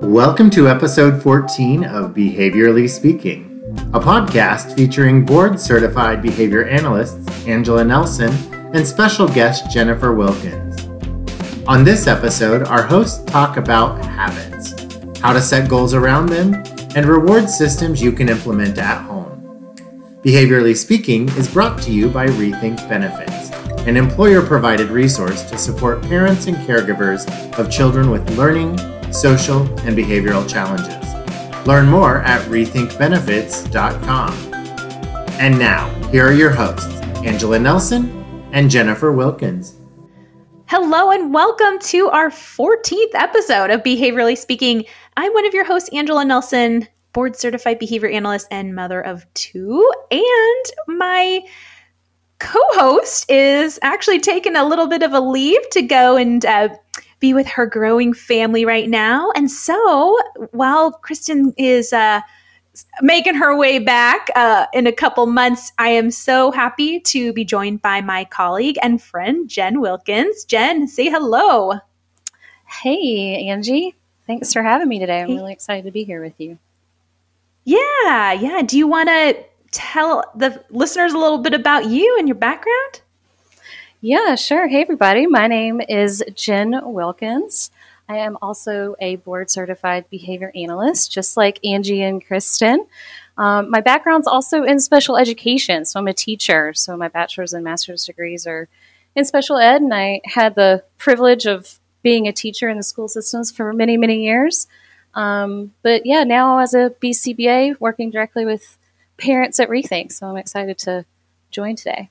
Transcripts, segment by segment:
Welcome to episode 14 of Behaviorally Speaking, a podcast featuring board certified behavior analysts Angela Nelson and special guest Jennifer Wilkins. On this episode, our hosts talk about habits, how to set goals around them, and reward systems you can implement at home. Behaviorally Speaking is brought to you by Rethink Benefits, an employer provided resource to support parents and caregivers of children with learning, social, and behavioral challenges. Learn more at rethinkbenefits.com. And now, here are your hosts, Angela Nelson and Jennifer Wilkins. Hello, and welcome to our 14th episode of Behaviorally Speaking. I'm one of your hosts, Angela Nelson, board certified behavior analyst and mother of two. And my co host is actually taking a little bit of a leave to go and uh, be with her growing family right now. And so while Kristen is uh, making her way back uh, in a couple months, I am so happy to be joined by my colleague and friend, Jen Wilkins. Jen, say hello. Hey, Angie. Thanks for having me today. I'm really excited to be here with you. Yeah, yeah. Do you want to tell the listeners a little bit about you and your background? Yeah, sure. Hey, everybody. My name is Jen Wilkins. I am also a board certified behavior analyst, just like Angie and Kristen. Um, my background's also in special education, so I'm a teacher. So my bachelor's and master's degrees are in special ed, and I had the privilege of being a teacher in the school systems for many, many years. Um, but yeah, now as a BCBA, working directly with parents at Rethink, so I'm excited to join today.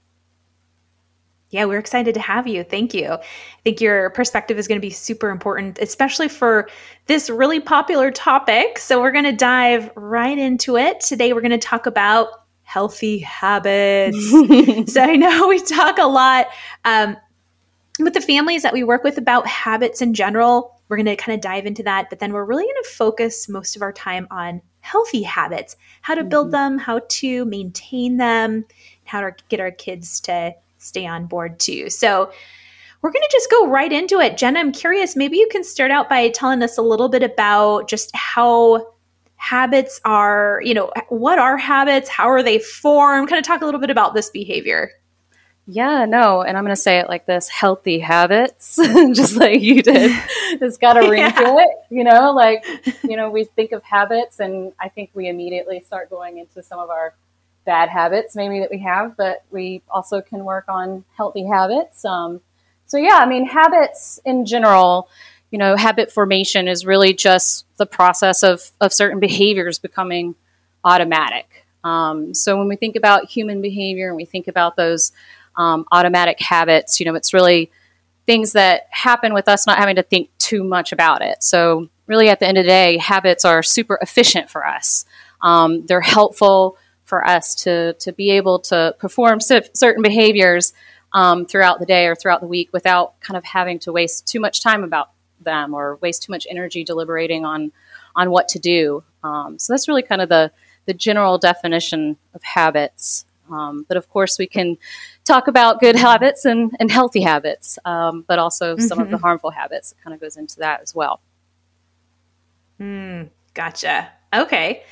Yeah, we're excited to have you. Thank you. I think your perspective is going to be super important, especially for this really popular topic. So, we're going to dive right into it. Today, we're going to talk about healthy habits. so, I know we talk a lot um, with the families that we work with about habits in general. We're going to kind of dive into that, but then we're really going to focus most of our time on healthy habits, how to build mm-hmm. them, how to maintain them, how to get our kids to stay on board too. So we're going to just go right into it. Jenna, I'm curious, maybe you can start out by telling us a little bit about just how habits are, you know, what are habits? How are they formed? Kind of talk a little bit about this behavior. Yeah, no, and I'm going to say it like this healthy habits, just like you did. It's got a ring to it, you know, like, you know, we think of habits and I think we immediately start going into some of our bad habits maybe that we have, but we also can work on healthy habits. Um, so yeah, I mean, habits in general, you know, habit formation is really just the process of, of certain behaviors becoming automatic. Um, so when we think about human behavior and we think about those um, automatic habits, you know, it's really things that happen with us not having to think too much about it. So really at the end of the day, habits are super efficient for us. Um, they're helpful for us to to be able to perform certain behaviors um, throughout the day or throughout the week without kind of having to waste too much time about them or waste too much energy deliberating on on what to do. Um, so that's really kind of the the general definition of habits. Um, but of course, we can talk about good habits and, and healthy habits, um, but also mm-hmm. some of the mm-hmm. harmful habits. It kind of goes into that as well. Mm, gotcha. Okay.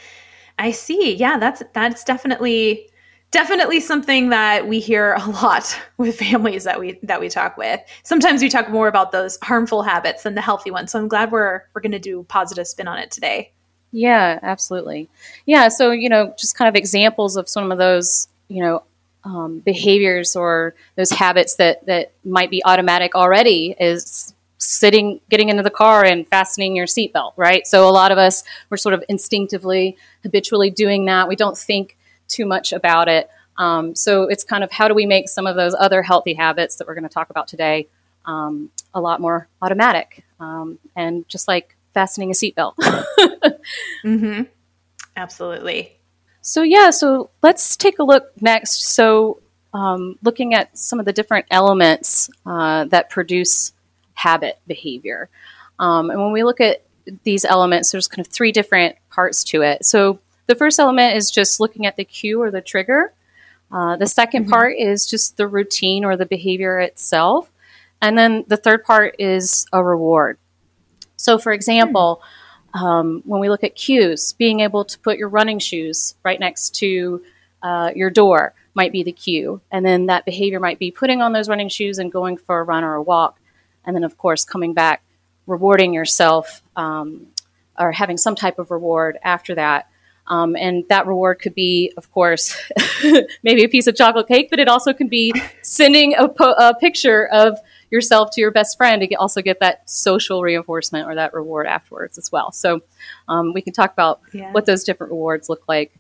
I see. Yeah, that's that's definitely definitely something that we hear a lot with families that we that we talk with. Sometimes we talk more about those harmful habits than the healthy ones. So I'm glad we're we're going to do a positive spin on it today. Yeah, absolutely. Yeah, so you know, just kind of examples of some of those, you know, um, behaviors or those habits that that might be automatic already is sitting, getting into the car and fastening your seatbelt, right? So a lot of us, we're sort of instinctively, habitually doing that. We don't think too much about it. Um, so it's kind of how do we make some of those other healthy habits that we're going to talk about today um, a lot more automatic um, and just like fastening a seatbelt. mm-hmm. Absolutely. So yeah, so let's take a look next. So um, looking at some of the different elements uh, that produce habit behavior. Um, and when we look at these elements, there's kind of three different parts to it. So the first element is just looking at the cue or the trigger. Uh, the 2nd mm-hmm. part is just the routine or the behavior itself. And then the third part is a reward. So, for example, um, when we look at cues, being able to put your running shoes right next to uh, your door might be the cue. And then that behavior might be putting on those running shoes and going for a run or a walk. And then, of course, coming back, rewarding yourself um, or having some type of reward after that. Um, and that reward could be, of course, maybe a piece of chocolate cake, but it also can be sending a, po- a picture of yourself to your best friend to get, also get that social reinforcement or that reward afterwards as well. So um, we can talk about yeah. what those different rewards look like,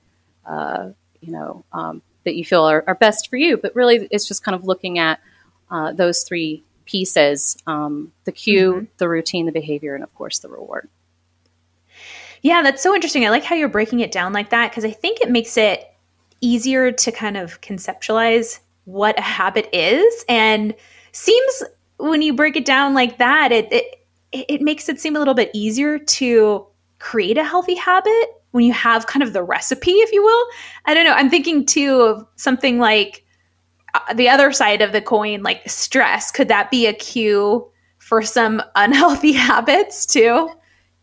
uh, you know, um, that you feel are, are, best for you. But really, it's just kind of looking at uh, those three pieces um, the cue, mm-hmm. the routine, the behavior, and of course, the reward. Yeah, that's so interesting. I like how you're breaking it down like that because I think it makes it easier to kind of conceptualize what a habit is and seems when you break it down like that it it it makes it seem a little bit easier to create a healthy habit when you have kind of the recipe if you will i don't know i'm thinking too of something like uh, the other side of the coin like stress could that be a cue for some unhealthy habits too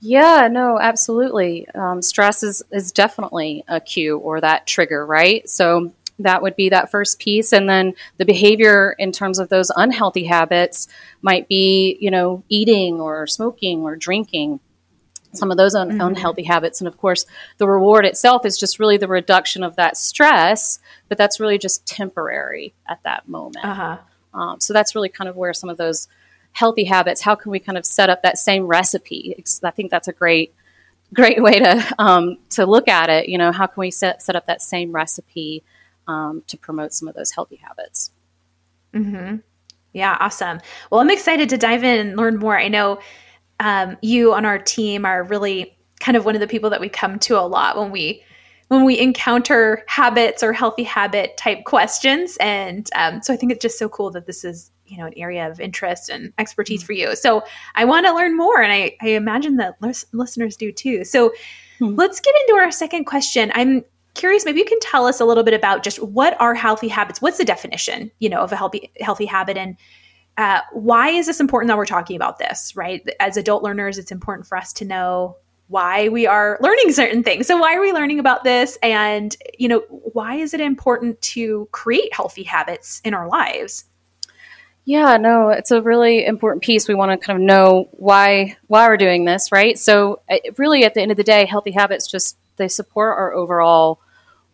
yeah, no, absolutely. Um, stress is, is definitely a cue or that trigger, right? So that would be that first piece. And then the behavior in terms of those unhealthy habits might be, you know, eating or smoking or drinking, some of those un- mm-hmm. unhealthy habits. And of course, the reward itself is just really the reduction of that stress, but that's really just temporary at that moment. Uh-huh. Um, so that's really kind of where some of those healthy habits, how can we kind of set up that same recipe? I think that's a great, great way to um, to look at it. You know, how can we set set up that same recipe um, to promote some of those healthy habits? Hmm. Yeah. Awesome. Well, I'm excited to dive in and learn more. I know um, you on our team are really kind of one of the people that we come to a lot when we when we encounter habits or healthy habit type questions and um, so i think it's just so cool that this is you know an area of interest and expertise mm-hmm. for you so i want to learn more and i, I imagine that listeners do too so mm-hmm. let's get into our second question i'm curious maybe you can tell us a little bit about just what are healthy habits? What's the definition you know of a healthy healthy habit? And uh, why is this important that we're talking about this right? As adult learners it's important for us to know why we are learning certain things. So why are we learning about this? And you know why is it important to create healthy habits in our lives? Yeah, no, it's a really important piece. We want to kind of know why why we're doing this, right? So, really, at the end of the day, healthy habits just they support our overall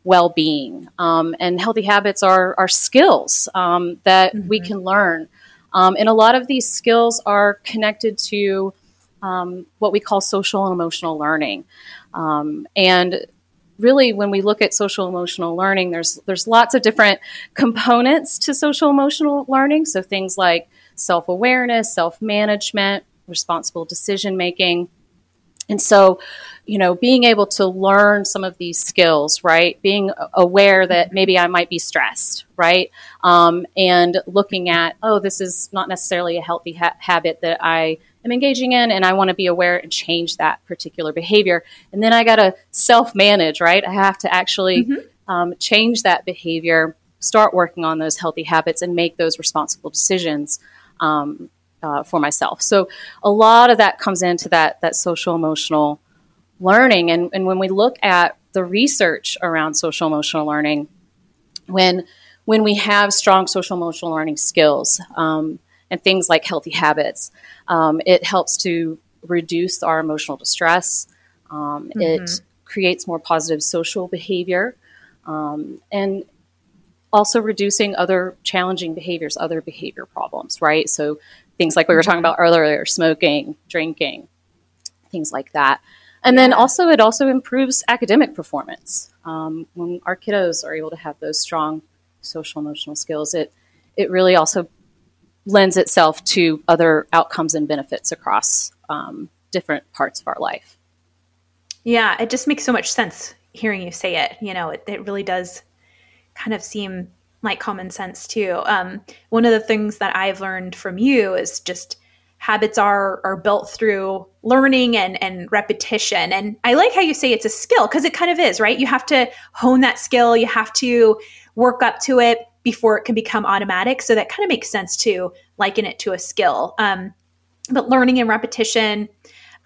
well being, um, and healthy habits are are skills um, that mm-hmm. we can learn, um, and a lot of these skills are connected to um, what we call social and emotional learning, um, and really when we look at social emotional learning there's there's lots of different components to social emotional learning. So things like self-awareness self-management responsible decision making and so you know being able to learn some of these skills right being aware that maybe i might be stressed right um, and looking at oh this is not necessarily a healthy ha- habit that i am engaging in and I want to be aware and change that particular behavior. And then I got to self manage, right? I have to actually mm-hmm. um, change that behavior, start working on those healthy habits, and make those responsible decisions. Um, uh, for myself. So a lot of that comes into that that social emotional learning. And, and when we look at the research around social emotional learning, when when we have strong social emotional learning skills um, and things like healthy habits, um, it helps to reduce our emotional distress. Um, mm-hmm. It creates more positive social behavior um, and also reducing other challenging behaviors, other behavior problems, right? So things like we were talking about earlier, smoking, drinking, things like that. And then also, it also improves academic performance. Um, when our kiddos are able to have those strong social emotional skills, it it really also lends itself to other outcomes and benefits across um, different parts of our life. Yeah, it just makes so much sense hearing you say it. You know, it, it really does kind of seem like common sense too. Um, one of the things that I've learned from you is just habits are are built through learning and and repetition. And I like how you say it's a skill because it kind of is, right? You have to hone that skill. You have to work up to it before it can become automatic. So that kind of makes sense to liken it to a skill. Um, but learning and repetition,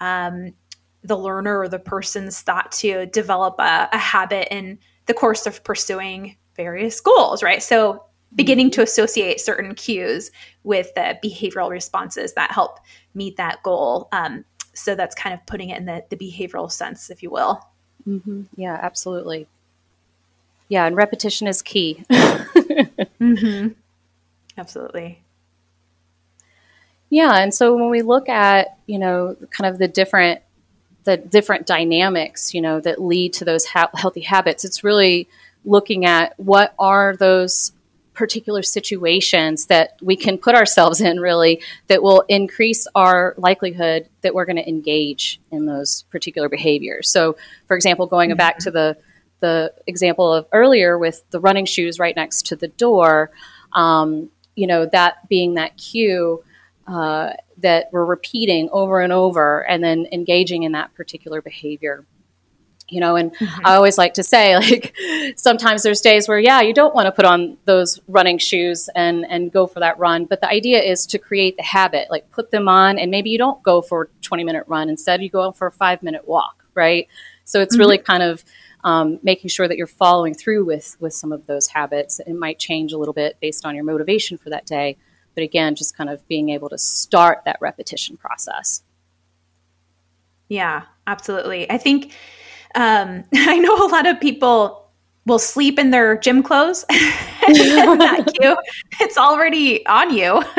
um, the learner or the person's thought to develop a, a habit in the course of pursuing various goals, right? So beginning to associate certain cues with the behavioral responses that help meet that goal. Um, so that's kind of putting it in the, the behavioral sense, if you will. Mm-hmm. Yeah, absolutely. Yeah, and repetition is key. mm-hmm. Absolutely. Yeah, and so when we look at you know kind of the different the different dynamics you know that lead to those ha- healthy habits, it's really looking at what are those particular situations that we can put ourselves in really that will increase our likelihood that we're going to engage in those particular behaviors. So, for example, going back to the the example of earlier with the running shoes right next to the door, um, you know, that being that cue uh, that we're repeating over and over and then engaging in that particular behavior you know and mm-hmm. i always like to say like sometimes there's days where yeah you don't want to put on those running shoes and and go for that run but the idea is to create the habit like put them on and maybe you don't go for a 20 minute run. Instead you go for a five minute walk right? So it's mm-hmm. really kind of um, making sure that you're following through with with some of those habits. It might change a little bit based on your motivation for that day but again just kind of being able to start that repetition process. Yeah absolutely. I think um, I know a lot of people will sleep in their gym clothes. that cue, it's already on you,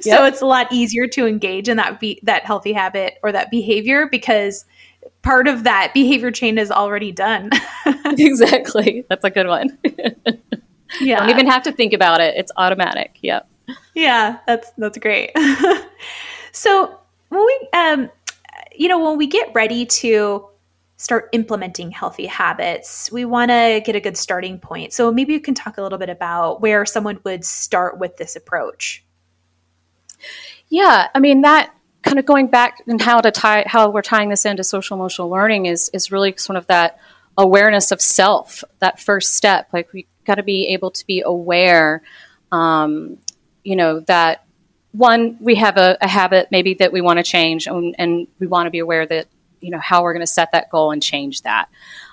so yep. it's a lot easier to engage in that be- that healthy habit or that behavior because part of that behavior chain is already done. exactly, that's a good one. yeah, don't even have to think about it; it's automatic. Yep. Yeah, that's that's great. so when we, um, you know, when we get ready to start implementing healthy habits, we want to get a good starting point. So maybe you can talk a little bit about where someone would start with this approach. Yeah, I mean that kind of going back and how to tie how we're tying this into social emotional learning is is really sort of that awareness of self, that first step. Like we got to be able to be aware, um, you know, that one we have a, a habit maybe that we want to change, and, and we want to be aware that you know how we're going to set that goal and change that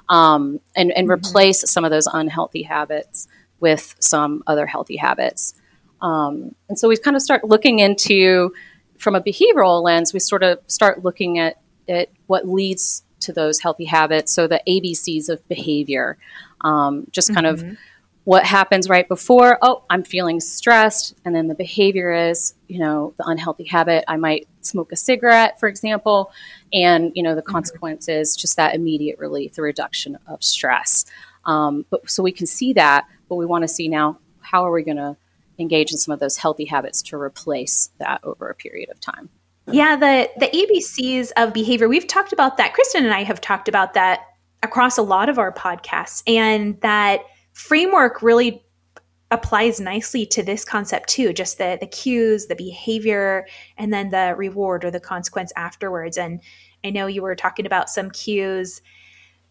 um, and, and mm-hmm. replace some of those unhealthy habits with some other healthy habits um, and so we kind of start looking into from a behavioral lens we sort of start looking at, at what leads to those healthy habits so the abcs of behavior um, just kind mm-hmm. of what happens right before oh i'm feeling stressed. And then the behavior is you know the unhealthy habit. I might smoke a cigarette for example. And you know the mm-hmm. consequence is just that immediate relief the reduction of stress. Um, but so we can see that but we want to see now how are we going to engage in some of those healthy habits to replace that over a period of time? Yeah the the abcs of behavior we've talked about that. Kristen and i have talked about that across a lot of our podcasts and that framework really applies nicely to this concept too just the the cues the behavior and then the reward or the consequence afterwards. And i know you were talking about some cues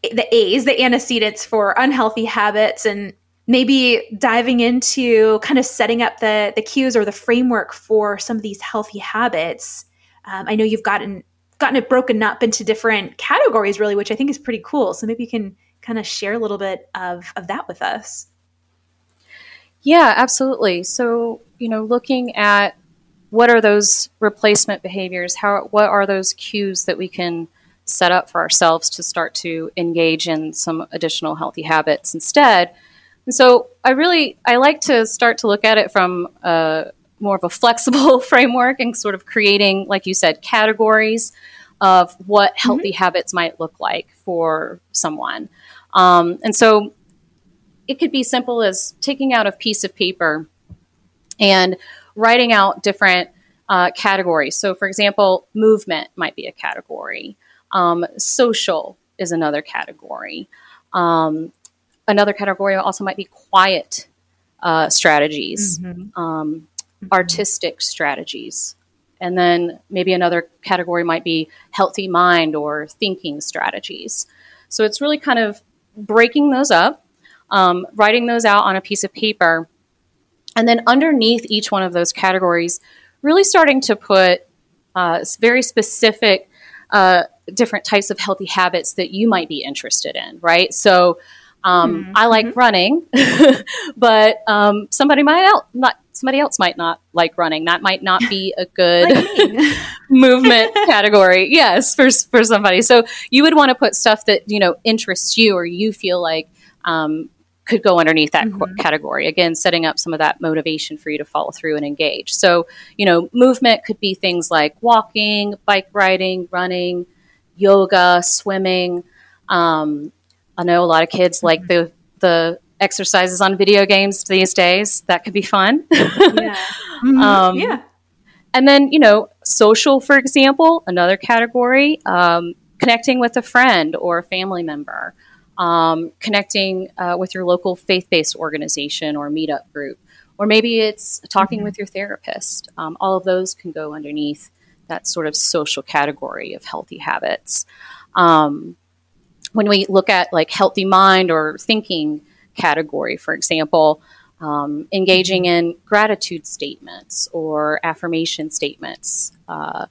the a's the antecedents for unhealthy habits and maybe diving into kind of setting up the the cues or the framework for some of these healthy habits. Um, i know you've gotten gotten it broken up into different categories really which i think is pretty cool. So maybe you can kind of share a little bit of, of that with us. Yeah, absolutely. So, you know, looking at what are those replacement behaviors? How what are those cues that we can set up for ourselves to start to engage in some additional healthy habits instead? And so, I really I like to start to look at it from a more of a flexible framework and sort of creating, like you said, categories of what healthy mm-hmm. habits might look like for someone. Um, and so it could be simple as taking out a piece of paper and writing out different uh, categories. So, for example, movement might be a category, um, social is another category. Um, another category also might be quiet uh, strategies, mm-hmm. Um, mm-hmm. artistic strategies. And then maybe another category might be healthy mind or thinking strategies. So it's really kind of breaking those up, um, writing those out on a piece of paper, and then underneath each one of those categories, really starting to put uh, very specific uh, different types of healthy habits that you might be interested in, right? So, um, mm-hmm. I like mm-hmm. running, but um, somebody might not somebody else might not like running. That might not be a good movement category. Yes, for for somebody. So you would want to put stuff that you know interests you or you feel like um, could go underneath that mm-hmm. category. Again, setting up some of that motivation for you to follow through and engage. So, you know, movement could be things like walking, bike riding, running, yoga, swimming. Um, I know a lot of kids mm-hmm. like the the exercises on video games these days. That could be fun. yeah. Mm-hmm. um, yeah. And then, you know, social, for example, another category, um, connecting with a friend or a family member, um, connecting uh, with your local faith based organization or meetup group, or maybe it's talking mm-hmm. with your therapist. Um, all of those can go underneath that sort of social category of healthy habits. Um, when we look at like healthy mind or thinking category, for example, um, engaging in gratitude statements or affirmation statements uh,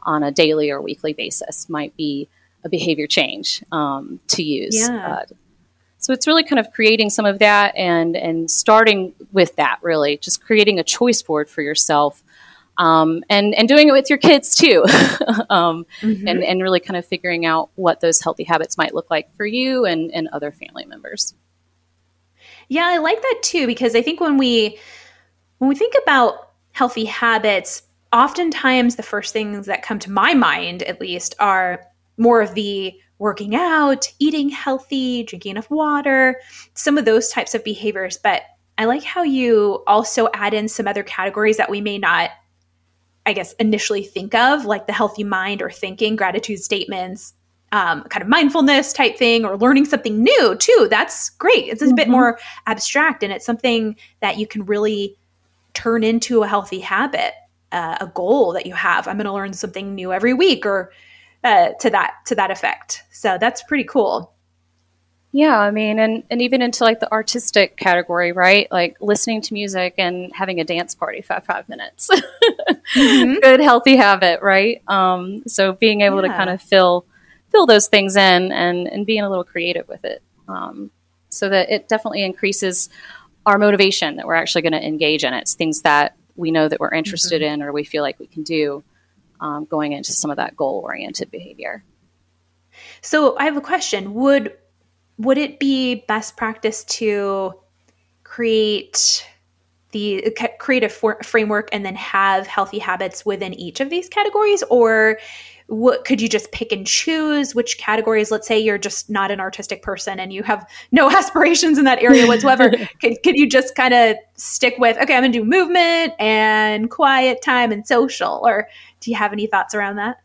on a daily or weekly basis might be a behavior change um, to use. Yeah. Uh, so it's really kind of creating some of that and and starting with that really, just creating a choice board for yourself um, and and doing it with your kids too, um, mm-hmm. and and really kind of figuring out what those healthy habits might look like for you and and other family members. Yeah, I like that too because I think when we when we think about healthy habits, oftentimes the first things that come to my mind, at least, are more of the working out, eating healthy, drinking enough water, some of those types of behaviors. But I like how you also add in some other categories that we may not I guess, initially think of, like the healthy mind or thinking, gratitude statements, um, kind of mindfulness type thing, or learning something new too. That's great. It's a mm-hmm. bit more abstract and it's something that you can really turn into a healthy habit, uh, a goal that you have. I'm going to learn something new every week or uh, to that to that effect. So that's pretty cool. Yeah, I mean, and, and even into like the artistic category, right? Like listening to music and having a dance party for five minutes. mm-hmm. Good, healthy habit, right? Um, so being able yeah. to kind of fill fill those things in and, and being a little creative with it. Um, so that it definitely increases our motivation that we're actually going to engage in it. It's things that we know that we're interested mm-hmm. in or we feel like we can do um, going into some of that goal oriented behavior. So I have a question. Would would it be best practice to create the create a for, framework and then have healthy habits within each of these categories? Or what could you just pick and choose which categories? Let's say you're just not an artistic person and you have no aspirations in that area whatsoever. Can, can you just kind of stick with okay i'm gonna do movement and quiet time and social? Or do you have any thoughts around that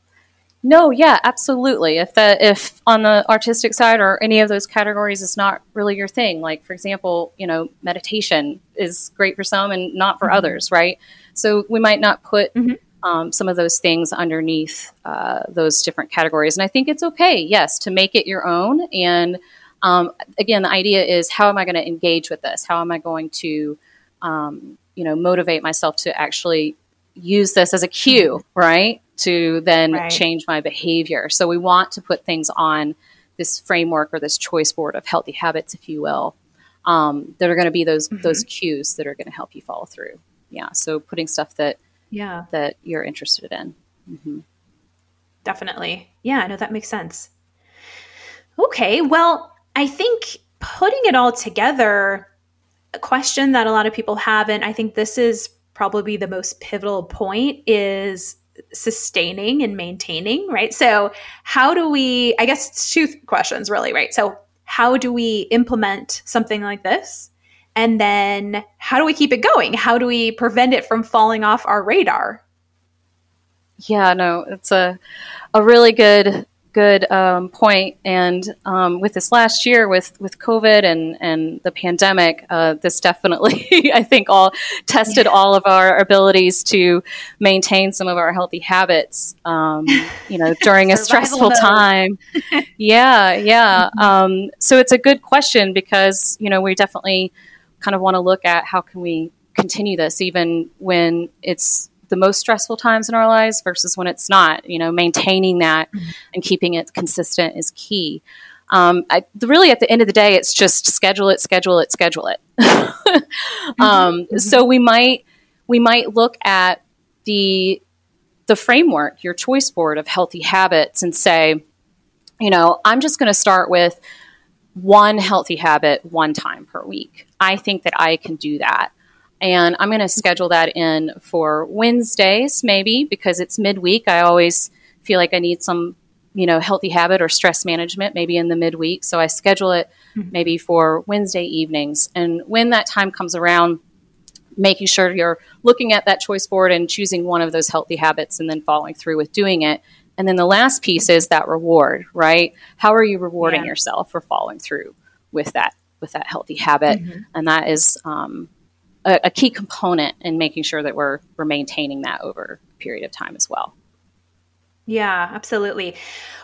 no, yeah, absolutely. If the if on the artistic side or any of those categories is not really your thing, like for example, you know, meditation is great for some and not for mm-hmm. others, right? So we might not put mm-hmm. um, some of those things underneath uh, those different categories, and I think it's okay, yes, to make it your own. And um, again, the idea is how am I going to engage with this? How am I going to, um, you know, motivate myself to actually use this as a cue, right? to then right. change my behavior. So we want to put things on this framework or this choice board of healthy habits, if you will, um, that are going to be those mm-hmm. those cues that are going to help you follow through. Yeah. So putting stuff that yeah that you're interested in. Mm-hmm. Definitely. Yeah. No, that makes sense. Okay. Well, I think putting it all together, a question that a lot of people have, and I think this is probably the most pivotal point is sustaining and maintaining, right? So, how do we, I guess it's two questions really, right? So, how do we implement something like this? And then, how do we keep it going? How do we prevent it from falling off our radar? Yeah, no, it's a a really good good um, point. And um, with this last year, with with COVID and and the pandemic, uh, this definitely, I think, all tested yeah. all of our abilities to maintain some of our healthy habits. Um, you know, during a stressful mode. time. yeah, yeah. Mm-hmm. Um, so it's a good question because you know we definitely kind of want to look at how can we continue this even when it's the most stressful times in our lives versus when it's not. You know, maintaining that mm-hmm. and keeping it consistent is key. Um, I, really, at the end of the day, it's just schedule it, schedule it, schedule it. mm-hmm. um, mm-hmm. So we might we might look at the the framework, your choice board of healthy habits, and say, you know, I'm just going to start with one healthy habit one time per week. I think that I can do that. And I'm going to schedule that in for Wednesdays, maybe because it's midweek. I always feel like I need some, you know, healthy habit or stress management, maybe in the midweek. So I schedule it mm-hmm. maybe for Wednesday evenings. And when that time comes around, making sure you're looking at that choice board and choosing one of those healthy habits and then following through with doing it. And then the last piece is that reward, right? How are you rewarding yeah. yourself for following through with that with that healthy habit? Mm-hmm. And that is um, a, a key component in making sure that we're we're maintaining that over a period of time as well. Yeah, absolutely.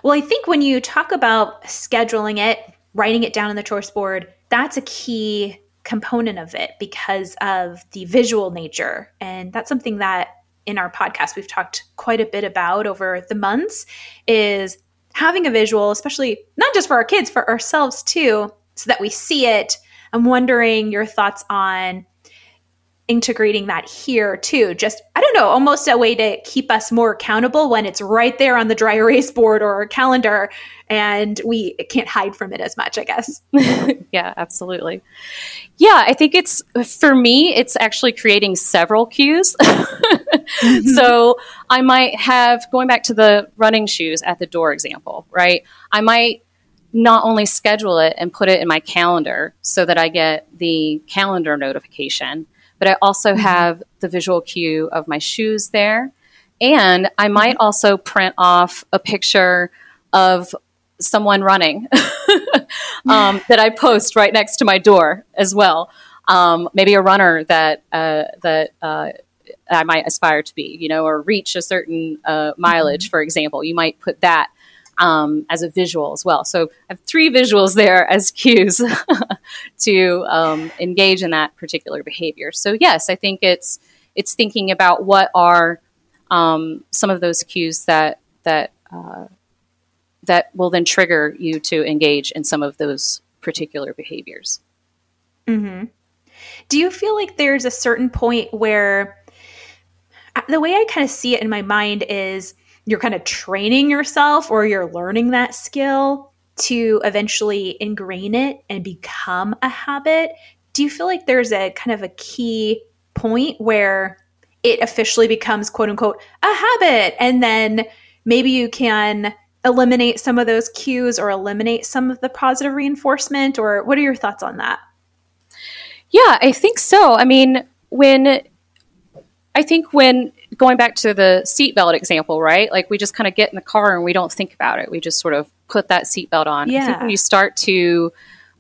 Well, I think when you talk about scheduling it, writing it down on the choice board, that's a key component of it because of the visual nature. And that's something that in our podcast we've talked quite a bit about over the months is having a visual, especially not just for our kids, for ourselves too, so that we see it. I'm wondering your thoughts on integrating that here too. Just, I don't know, almost a way to keep us more accountable when it's right there on the dry erase board or calendar and we can't hide from it as much, I guess. yeah, absolutely. Yeah, I think it's, for me, it's actually creating several cues. mm-hmm. So I might have, going back to the running shoes at the door example, right? I might not only schedule it and put it in my calendar so that I get the calendar notification, but I also mm-hmm. have the visual cue of my shoes there. And I might mm-hmm. also print off a picture of someone running um, that I post right next to my door as well. Um, maybe a runner that uh, that uh, I might aspire to be, you know, or reach a certain uh, mileage, mm-hmm. for example. You might put that um, as a visual as well. So I have three visuals there as cues to um, engage in that particular behavior. So yes, I think it's it's thinking about what are um, some of those cues that that uh, that will then trigger you to engage in some of those particular behaviors. Mm-hmm. Do you feel like there's a certain point where uh, the way I kind of see it in my mind is you're kind of training yourself or you're learning that skill to eventually ingrain it and become a habit. Do you feel like there's a kind of a key point where it officially becomes quote unquote a habit and then maybe you can eliminate some of those cues or eliminate some of the positive reinforcement or what are your thoughts on that? Yeah, I think so. I mean, when I think when going back to the seatbelt example, right? Like we just kind of get in the car and we don't think about it. We just sort of put that seatbelt on. Yeah. I think when you start to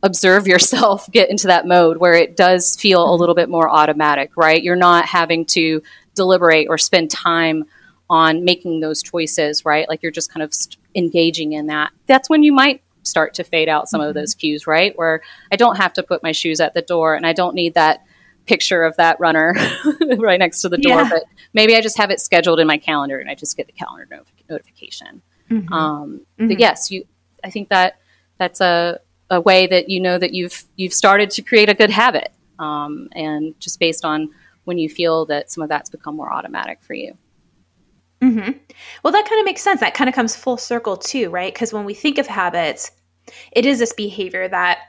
observe yourself get into that mode where it does feel a mm-hmm. little bit more automatic, right? You're not having to deliberate or spend time on making those choices, right? Like you're just kind of engaging in that. That's when you might start to fade out some mm-hmm. of those cues, right? Where I don't have to put my shoes at the door and I don't need that picture of that runner right next to the door, yeah. but maybe I just have it scheduled in my calendar and I just get the calendar not- notification. Mm-hmm. Um, mm-hmm. But yes, you. I think that that's a, a way that you know that you've you've started to create a good habit, um, and just based on when you feel that some of that's become more automatic for you. Mm-hmm. Well, that kind of makes sense. That kind of comes full circle too, right? Because when we think of habits, it is this behavior that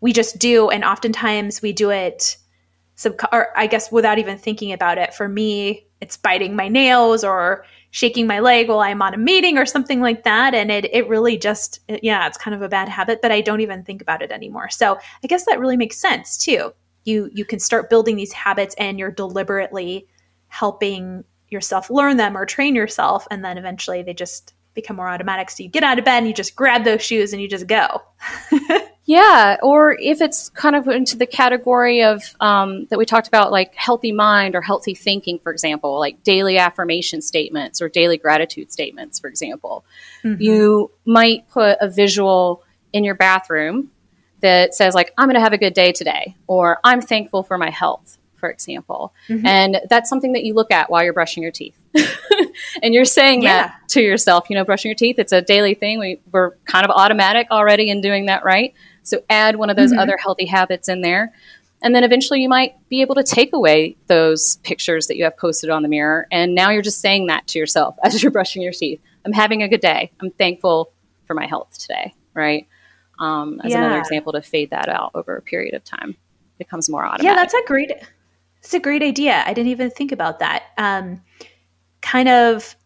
we just do, and oftentimes we do it sub or I guess without even thinking about it. For me, it's biting my nails or shaking my leg while I'm on a meeting or something like that. And it it really just it, yeah, it's kind of a bad habit, but I don't even think about it anymore. So I guess that really makes sense too. You you can start building these habits and you're deliberately helping yourself learn them or train yourself and then eventually they just become more automatic. So you get out of bed and you just grab those shoes and you just go. Yeah, or if it's kind of into the category of um, that we talked about, like healthy mind or healthy thinking, for example, like daily affirmation statements or daily gratitude statements, for example. Mm-hmm. You might put a visual in your bathroom that says, like, I'm going to have a good day today, or I'm thankful for my health, for example. Mm-hmm. And that's something that you look at while you're brushing your teeth. and you're saying yeah. that to yourself, you know, brushing your teeth, it's a daily thing. We, we're kind of automatic already in doing that right. So add one of those mm-hmm. other healthy habits in there. And then eventually you might be able to take away those pictures that you have posted on the mirror. And now you're just saying that to yourself as you're brushing your teeth. I'm having a good day. I'm thankful for my health today, right? Um, as yeah. another example to fade that out over a period of time becomes more automatic. Yeah, that's a great, it's a great idea. I didn't even think about that. Um, kind of,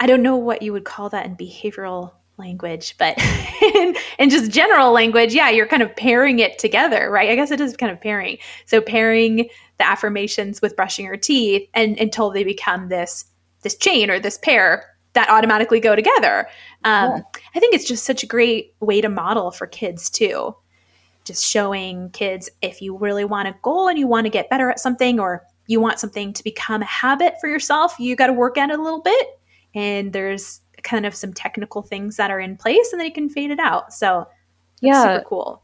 I don't know what you would call that in behavioral language, but in, in, just general language, yeah, you're kind of pairing it together, right? I guess it is kind of pairing. So pairing the affirmations with brushing your teeth and until they become this this chain or this pair that automatically go together. Um, yeah. I think it's just such a great way to model for kids too. Just showing kids if you really want a goal and you want to get better at something or you want something to become a habit for yourself, you got to work at it a little bit. And there's kind of some technical things that are in place and then you can fade it out. So yeah, super cool.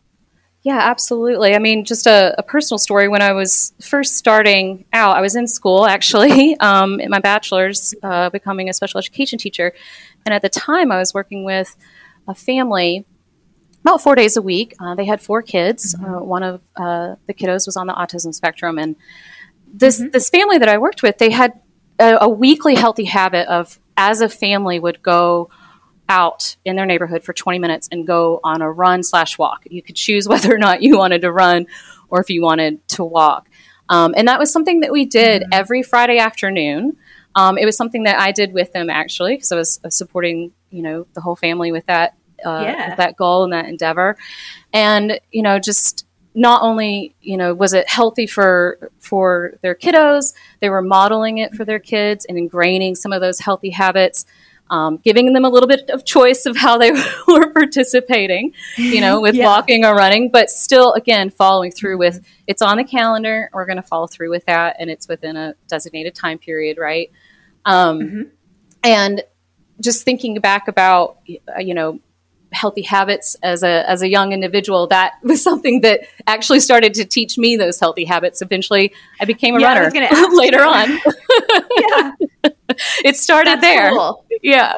Yeah, absolutely. I mean, just a, a, personal story. When I was first starting out, I was in school actually, um, in my bachelor's, uh, becoming a special education teacher. And at the time, I was working with a family about four days a week. Uh, they had four kids. Mm-hmm. Uh, one of uh, the kiddos was on the autism spectrum. And this, mm-hmm. this family that I worked with, they had a, a weekly healthy habit of as a family would go out in their neighborhood for 20 minutes and go on a run slash walk. You could choose whether or not you wanted to run or if you wanted to walk. Um, and that was something that we did mm-hmm. every Friday afternoon. Um, it was something that I did with them actually because I was uh, supporting, you know, the whole family with that uh, yeah. with that goal and that endeavor. And you know, just not only you know was it healthy for for their kiddos they were modeling it for their kids and ingraining some of those healthy habits um, giving them a little bit of choice of how they were participating you know with yeah. walking or running but still again following through with it's on the calendar we're going to follow through with that and it's within a designated time period right um, mm-hmm. and just thinking back about you know healthy habits as a as a young individual that was something that actually started to teach me those healthy habits. Eventually i became a yeah, runner later on. Yeah. It started That's there. cool. yeah.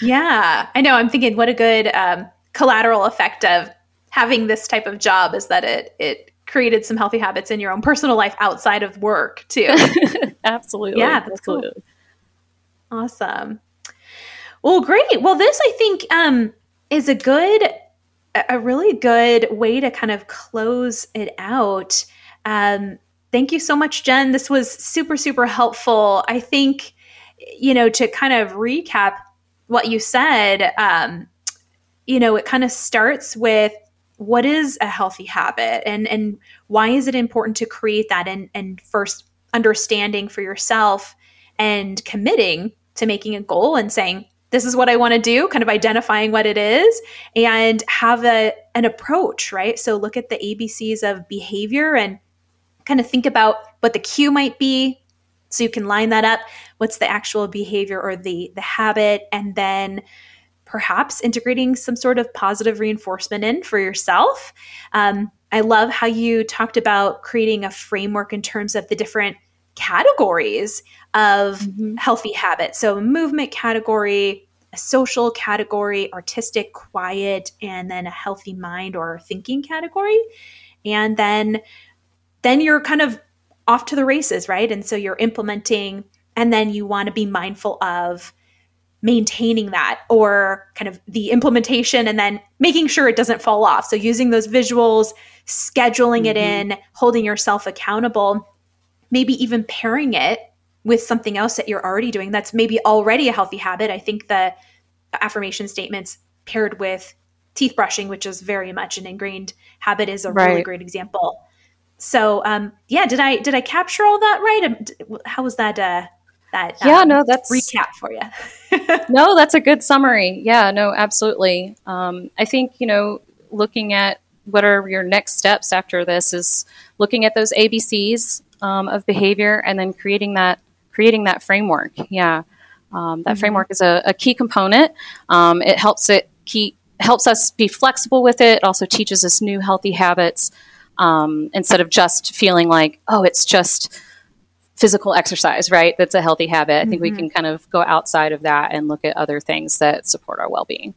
Yeah. I know. I'm thinking what a good um, collateral effect of having this type of job is that it it created some healthy habits in your own personal life outside of work too. Absolutely. Yeah that's absolutely. cool awesome well, great. Well, this I think um, is a good, a really good way to kind of close it out. Um, thank you so much, Jen. This was super, super helpful. I think, you know, to kind of recap what you said, um, you know, it kind of starts with what is a healthy habit and and why is it important to create that and and first understanding for yourself and committing to making a goal and saying this is what I want to do, kind of identifying what it is and have a, an approach, right? So look at the ABCs of behavior and kind of think about what the cue might be so you can line that up. What's the actual behavior or the the habit? And then perhaps integrating some sort of positive reinforcement in for yourself. Um, i love how you talked about creating a framework in terms of the different categories of mm-hmm. healthy habits. So, movement category, a social category, artistic, quiet, and then a healthy mind or thinking category. And then then you're kind of off to the races, right? And so you're implementing and then you want to be mindful of maintaining that or kind of the implementation and then making sure it doesn't fall off. So using those visuals, scheduling mm-hmm. it in, holding yourself accountable maybe even pairing it with something else that you're already doing that's maybe already a healthy habit. I think the affirmation statements paired with teeth brushing, which is very much an ingrained habit, is a right. really great example. So, um, yeah, did I did I capture all that right? Um, how was that? Uh, that yeah, um, no, that's recap for you. no, that's a good summary. Yeah, no, absolutely. Um, I think you know, looking at what are your next steps after this is looking at those ABCs um, of behavior and then creating that creating that framework. Yeah, um, that mm-hmm. framework is a, a key component. Um, it helps it keep helps us be flexible with it. it. Also teaches us new healthy habits. um, instead of just feeling like, oh, it's just physical exercise, right? That's a healthy habit. I think mm-hmm. we can kind of go outside of that and look at other things that support our well being.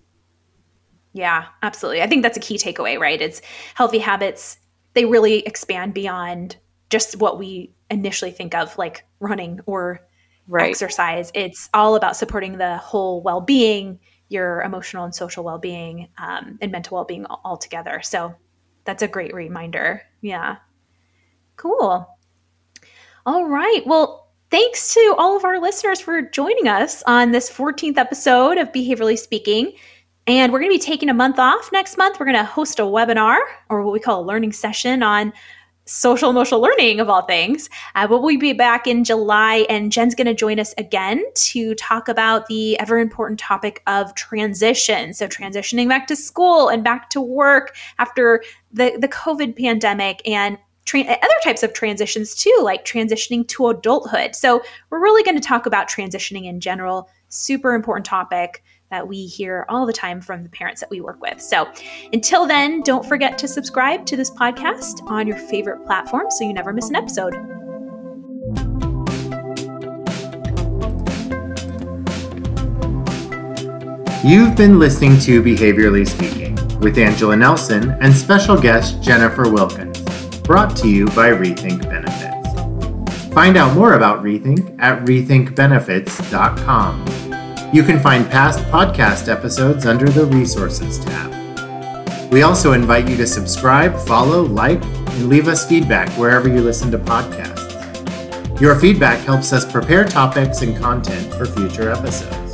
Yeah, absolutely. I think that's a key takeaway, right? It's healthy habits, they really expand beyond just what we initially think of, like running or right. exercise. It's all about supporting the whole well being, your emotional and social well being, um, and mental well being all together. So that's a great reminder. Yeah. Cool. All right. Well, thanks to all of our listeners for joining us on this 14th episode of Behaviorally Speaking. And we're going to be taking a month off next month. We're going to host a webinar or what we call a learning session on social emotional learning of all things. Uh, but we'll be back in July, and Jen's going to join us again to talk about the ever important topic of transition. So, transitioning back to school and back to work after the, the COVID pandemic and Tra- other types of transitions too, like transitioning to adulthood. So, we're really going to talk about transitioning in general. Super important topic that we hear all the time from the parents that we work with. So, until then, don't forget to subscribe to this podcast on your favorite platform so you never miss an episode. You've been listening to Behaviorally Speaking with Angela Nelson and special guest Jennifer Wilkins brought to you by Rethink Benefits. Find out more about Rethink at rethinkbenefits.com. You can find past podcast episodes under the Resources tab. We also invite you to subscribe, follow, like, and leave us feedback wherever you listen to podcasts. Your feedback helps us prepare topics and content for future episodes.